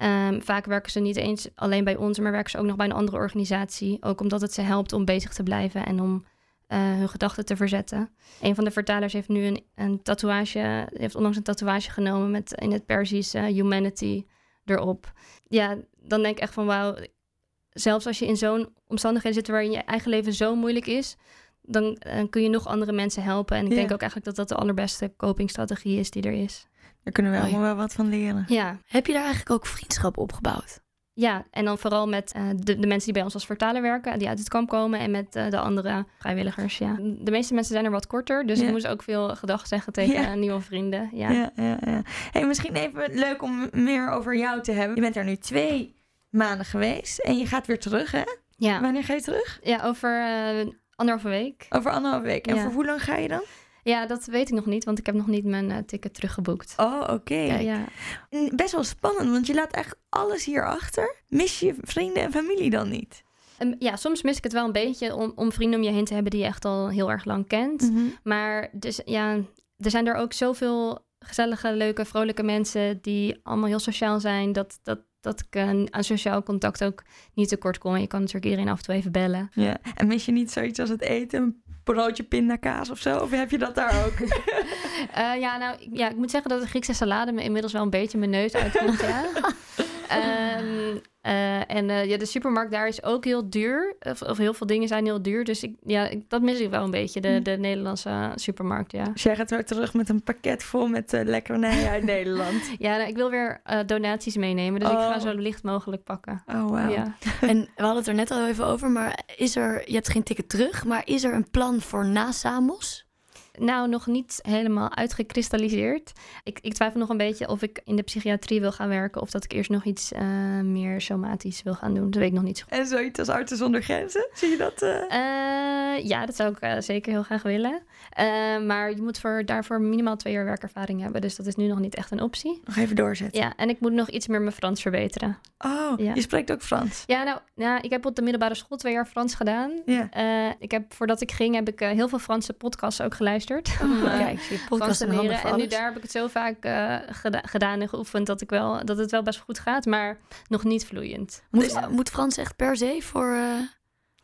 Ehm, vaak werken ze niet eens alleen bij ons, maar werken ze ook nog bij een andere organisatie. Ook omdat het ze helpt om bezig te blijven en om eh, hun gedachten te verzetten. Een van de vertalers heeft nu een, een tatoeage, heeft onlangs een tatoeage genomen met in het Persisch uh, humanity erop. Ja, dan denk ik echt van wauw, zelfs als je in zo'n omstandigheden zit waarin je eigen leven zo moeilijk is, dan uh, kun je nog andere mensen helpen. En ik Ja. denk ook eigenlijk dat dat de allerbeste copingstrategie is die er is. Daar kunnen we Mooi. allemaal wel wat van leren. Ja, Heb je daar eigenlijk ook vriendschap opgebouwd? Ja, en dan vooral met eh, de, de mensen die bij ons als vertaler werken, die uit het kamp komen, en met eh, de andere vrijwilligers. Ja. De meeste mensen zijn er wat korter, dus Ja. ik moest ook veel gedag zeggen tegen Ja. nieuwe vrienden. Ja. Ja, ja, ja. Hey, misschien even leuk om meer over jou te hebben. Je bent er nu twee maanden geweest en je gaat weer terug, hè? Ja. Wanneer ga je terug? Ja, over eh, anderhalve week. Over anderhalve week. En Ja. voor hoe lang ga je dan? Ja, dat weet ik nog niet, want ik heb nog niet mijn eh, ticket teruggeboekt. Oh, oké. Ja. Best wel spannend, want je laat echt alles hier achter. Mis je vrienden en familie dan niet? Ehm, ja, soms mis ik het wel een beetje om, om vrienden om je heen te hebben die je echt al heel erg lang kent. Mhm. Maar dus, ja, er zijn er ook zoveel gezellige, leuke, vrolijke mensen die allemaal heel sociaal zijn. Dat, dat, dat ik eh, aan sociaal contact ook niet tekort kom. Je kan natuurlijk iedereen af en toe even bellen. Ja. En mis je niet zoiets als het eten? Broodje pindakaas of zo? Of heb je dat daar ook? Eh, ja, nou, ik- ja, ik moet zeggen dat de Griekse salade me inmiddels wel een beetje mijn neus uitkomt, ja. Ehm, eh, en eh, ja, de supermarkt daar is ook heel duur. Of, of heel veel dingen zijn heel duur. Dus ik, ja, ik, dat mis ik wel een beetje, de, de Nederlandse supermarkt, ja. Dus jij gaat weer terug met een pakket vol met uh, lekkernijen uit Nederland. Ja, nou, ik wil weer eh, donaties meenemen. Dus ik ga Oh. zo licht mogelijk pakken. Oh, wauw. Ja. En we hadden het er net al even over, maar is er, je hebt geen ticket terug, maar is er een plan voor na Samos? Nou, nog niet helemaal uitgekristalliseerd. Ik, ik twijfel nog een beetje of ik in de psychiatrie wil gaan werken... of dat ik eerst nog iets eh, meer somatisch wil gaan doen. Dat weet ik nog niet zo goed. En zoiets als Artsen zonder Grenzen? Zie je dat? eh? Eh, ja, dat zou ik zeker heel graag willen. Maar je moet voor, daarvoor minimaal twee jaar werkervaring hebben. Dus dat is nu nog niet echt een optie. Nog even doorzetten. Ja, en ik moet nog iets meer mijn Frans verbeteren. Oh, Ja. je spreekt ook Frans. Ja, nou, nou, ik heb op de middelbare school twee jaar Frans gedaan. Ja. Ik heb, voordat ik ging, heb ik heel veel Franse podcasts ook geluisterd. Om, eh, Kijk, je podcast en leren. nu daar heb ik het zo vaak eh, geda- gedaan en geoefend dat, ik wel, dat het wel best goed gaat, maar nog niet vloeiend. Moet, moet Frans echt per se voor, eh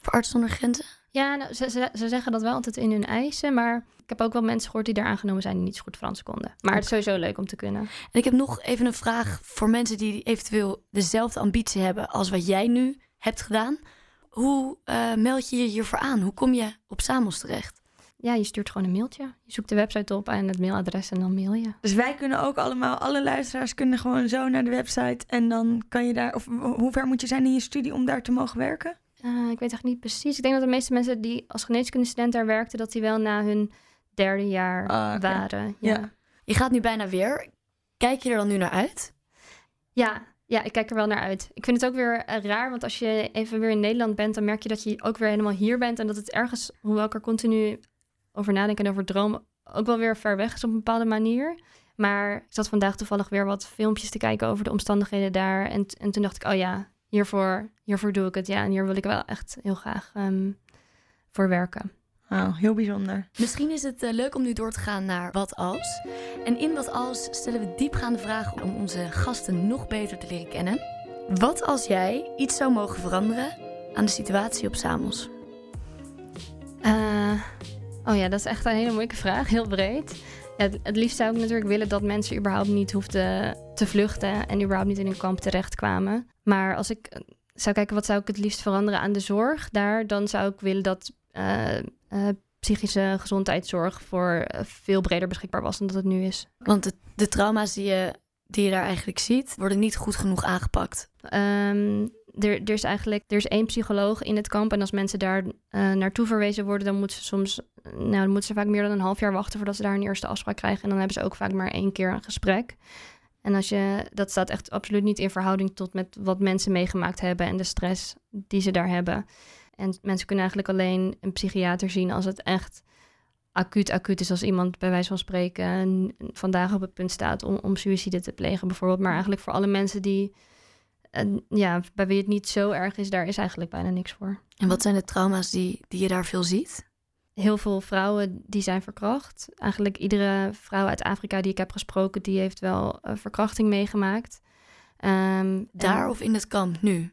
voor Artsen zonder Grenzen? Ja, nou, ze, ze, ze zeggen dat wel altijd in hun eisen, maar ik heb ook wel mensen gehoord die daar aangenomen zijn die niet zo goed Frans konden. Maar het is sowieso leuk om te kunnen. En ik heb nog even een vraag voor mensen die eventueel dezelfde ambitie hebben als wat jij nu hebt gedaan. Hoe eh, meld je je hiervoor aan? Hoe kom je op Samos terecht? Ja, je stuurt gewoon een mailtje. Je zoekt de website op en het mailadres en dan mail je. Dus wij kunnen ook allemaal, alle luisteraars kunnen gewoon zo naar de website. En dan kan je daar, of hoe ver moet je zijn in je studie om daar te mogen werken? Eh, ik weet eigenlijk niet precies. Ik denk dat de meeste mensen die als geneeskundestudent daar werkten, dat die wel na hun derde jaar Ah, waren. Ja. Ja. Je gaat nu bijna weer. Kijk je er dan nu naar uit? Ja, ja, ik kijk er wel naar uit. Ik vind het ook weer eh, raar, want als je even weer in Nederland bent, dan merk je dat je ook weer helemaal hier bent. En dat het ergens, hoewel ik er continu over nadenk en over droom, ook wel weer ver weg is op een bepaalde manier. Maar ik zat vandaag toevallig weer wat filmpjes te kijken over de omstandigheden daar. En, en toen dacht ik, oh ja, hiervoor, hiervoor doe ik het. Ja, en hier wil ik wel echt heel graag ehm, voor werken. Oh, heel bijzonder. Misschien is het eh, leuk om nu door te gaan naar Wat Als. En in Wat Als stellen we diepgaande vragen om onze gasten nog beter te leren kennen. Wat als jij iets zou mogen veranderen aan de situatie op Samos? Eh, oh ja, dat is echt een hele moeilijke vraag. Heel breed. Ja, het, het liefst zou ik natuurlijk willen dat mensen überhaupt niet hoefden te vluchten en überhaupt niet in een kamp terechtkwamen. Maar als ik eh, zou kijken wat zou ik het liefst veranderen aan de zorg daar, dan zou ik willen dat eh, eh, psychische gezondheidszorg voor veel breder beschikbaar was dan dat het nu is. Want de, de trauma's die je, die je daar eigenlijk ziet, worden niet goed genoeg aangepakt. Ehm, er, er is eigenlijk er is één psycholoog in het kamp. En als mensen daar eh, naartoe verwezen worden, dan moeten ze soms, nou, dan moeten ze vaak meer dan een half jaar wachten voordat ze daar een eerste afspraak krijgen. En dan hebben ze ook vaak maar één keer een gesprek. En als je, dat staat echt absoluut niet in verhouding tot met wat mensen meegemaakt hebben en de stress die ze daar hebben. En mensen kunnen eigenlijk alleen een psychiater zien als het echt acuut acuut is. Als iemand bij wijze van spreken vandaag op het punt staat om, om suïcide te plegen bijvoorbeeld. Maar eigenlijk voor alle mensen die, ja, bij wie het niet zo erg is, daar is eigenlijk bijna niks voor. En wat zijn de trauma's die, die je daar veel ziet? Heel veel vrouwen die zijn verkracht. Eigenlijk iedere vrouw uit Afrika die ik heb gesproken, die heeft wel eh, verkrachting meegemaakt. Ehm, Daar of in het kamp nu?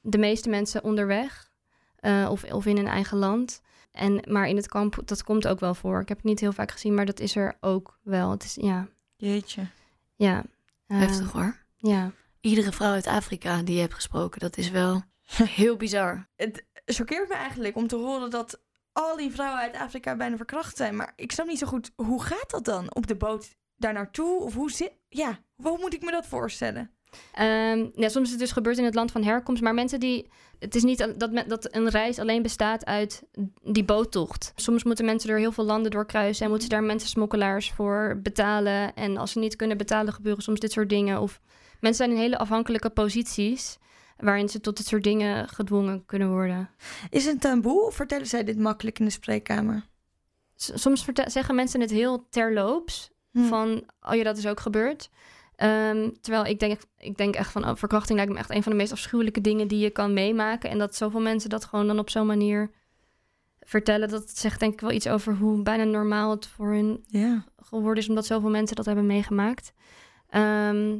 de meeste mensen onderweg eh, of, of in hun eigen land. En, maar in het kamp, dat komt ook wel voor. Ik heb het niet heel vaak gezien, maar dat is er ook wel. Het is, ja, Jeetje. ja. eh, Heftig hoor. Ja. Iedere vrouw uit Afrika die je hebt gesproken, dat is wel heel bizar. Het choqueert me eigenlijk om te horen dat al die vrouwen uit Afrika bijna verkracht zijn. Maar ik snap niet zo goed, hoe gaat dat dan? Op de boot daar naartoe? Of hoe zit... Ja, hoe moet ik me dat voorstellen? Ehm, ja, soms is het dus gebeurd in het land van herkomst. Maar mensen die. Het is niet dat, dat een reis alleen bestaat uit die boottocht. Soms moeten mensen door heel veel landen doorkruisen. En moeten ze daar mensen smokkelaars voor betalen. En als ze niet kunnen betalen, gebeuren soms dit soort dingen. Of mensen zijn in hele afhankelijke posities. Waarin ze tot dit soort dingen gedwongen kunnen worden. Is het een taboe of vertellen zij dit makkelijk in de spreekkamer? S- soms zeggen mensen het heel terloops. Hm. Van, oh ja, dat is ook gebeurd. Ehm, terwijl ik denk, ik denk echt van, oh, verkrachting lijkt me echt een van de meest afschuwelijke dingen die je kan meemaken. En dat zoveel mensen dat gewoon dan op zo'n manier vertellen, dat zegt denk ik wel iets over hoe bijna normaal het voor hun Ja. geworden is, omdat zoveel mensen dat hebben meegemaakt. Ehm,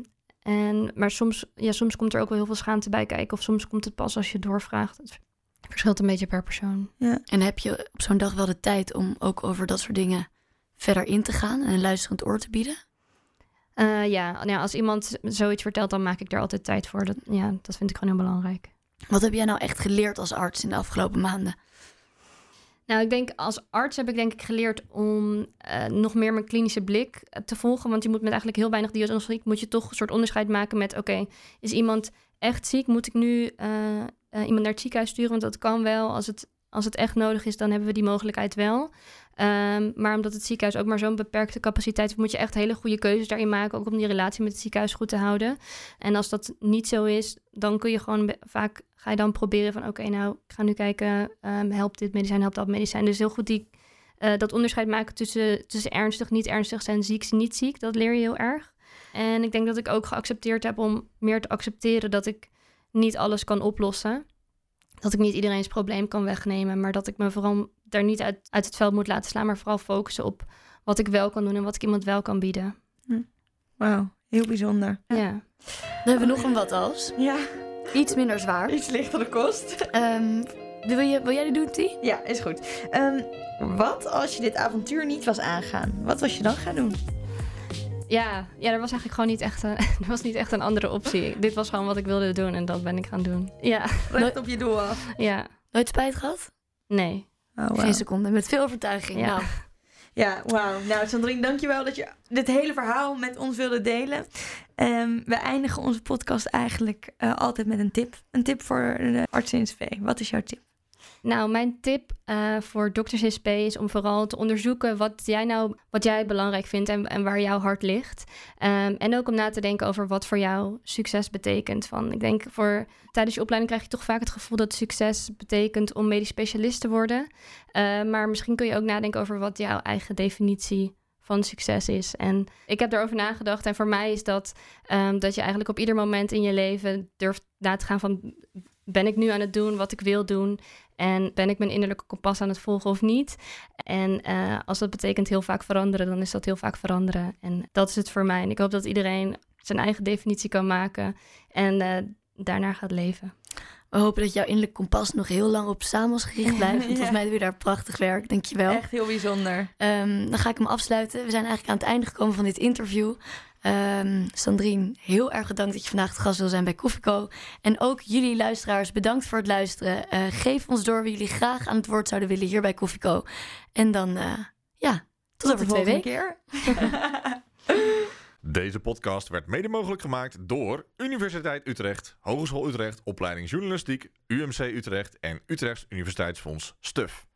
en, maar soms, ja, soms komt er ook wel heel veel schaamte bij kijken. Of soms komt het pas als je doorvraagt. Het verschilt een beetje per persoon. En heb je op zo'n dag wel de tijd om ook over dat soort dingen verder in te gaan en een luisterend oor te bieden? Eh, ja, nou ja, als iemand zoiets vertelt, dan maak ik daar altijd tijd voor. Dat, ja, dat vind ik gewoon heel belangrijk. Wat heb jij nou echt geleerd als arts in de afgelopen maanden? Nou, ik denk als arts heb ik denk ik geleerd om eh, nog meer mijn klinische blik eh, te volgen. Want je moet met eigenlijk heel weinig diagnostiek, moet je toch een soort onderscheid maken met... oké, is iemand echt ziek? Moet ik nu eh, iemand naar het ziekenhuis sturen? Want dat kan wel. Als het, als het echt nodig is, dan hebben we die mogelijkheid wel. Ehm, maar omdat het ziekenhuis ook maar zo'n beperkte capaciteit heeft... moet je echt hele goede keuzes daarin maken. Ook om die relatie met het ziekenhuis goed te houden. En als dat niet zo is, dan kun je gewoon vaak ga je dan proberen van oké, nou, ik ga nu kijken, ehm, helpt dit medicijn, helpt dat medicijn. Dus heel goed die, eh, dat onderscheid maken tussen, tussen ernstig, niet ernstig en ziek, niet ziek, dat leer je heel erg. En ik denk dat ik ook geaccepteerd heb om meer te accepteren dat ik niet alles kan oplossen. Dat ik niet iedereen's probleem kan wegnemen, maar dat ik me vooral daar niet uit, uit het veld moet laten slaan, maar vooral focussen op wat ik wel kan doen en wat ik iemand wel kan bieden. Wauw, heel bijzonder. Ja. Dan hebben we nog een wat als. Ja, Iets minder zwaar. iets lichter kost. Ehm, wil, je, wil jij die doen, T? Ja, is goed. Ehm, wat als je dit avontuur niet was aangaan? Wat was je dan gaan doen? Ja, ja, er was eigenlijk gewoon niet echt een, er was niet echt een andere optie. Dit was gewoon wat ik wilde doen en dat ben ik gaan doen. Ja, Recht op je doel af. ja, Nooit spijt gehad? nee. Oh. Geen seconde, met veel overtuiging. Ja. Nou, Ja, wauw. Nou, Sandrine, dankjewel dat je dit hele verhaal met ons wilde delen. Ehm, we eindigen onze podcast eigenlijk eh, altijd met een tip. Een tip voor de artsen in SV. Wat is jouw tip? Nou, mijn tip eh, voor dokters SP is om vooral te onderzoeken wat jij nou wat jij belangrijk vindt en, en waar jouw hart ligt. Ehm, en ook om na te denken over wat voor jou succes betekent. Van, ik denk voor tijdens je opleiding krijg je toch vaak het gevoel dat succes betekent om medisch specialist te worden. Eh, maar misschien kun je ook nadenken over wat jouw eigen definitie van succes is. En ik heb erover nagedacht. En voor mij is dat ehm, dat je eigenlijk op ieder moment in je leven durft na te gaan van ben ik nu aan het doen wat ik wil doen? En ben ik mijn innerlijke kompas aan het volgen of niet? En eh, als dat betekent heel vaak veranderen, dan is dat heel vaak veranderen. En dat is het voor mij. En ik hoop dat iedereen zijn eigen definitie kan maken en eh, daarnaar gaat leven. we hopen dat jouw innerlijk kompas nog heel lang op Samos gericht blijft. Want Ja. volgens mij doe je daar prachtig werk. Dankjewel. Echt heel bijzonder. Ehm, dan ga ik hem afsluiten. We zijn eigenlijk aan het einde gekomen van dit interview. Ehm Sandrine, heel erg bedankt dat je vandaag te gast wil zijn bij Koffieco. En ook jullie luisteraars, bedankt voor het luisteren. Eh, geef ons door wie jullie graag aan het woord zouden willen hier bij Koffieco. En dan, eh, ja, tot, over de twee volgende weken. keer. Deze podcast werd mede mogelijk gemaakt door Universiteit Utrecht, Hogeschool Utrecht, Opleiding Journalistiek, UMC Utrecht en Utrechts Universiteitsfonds STUF.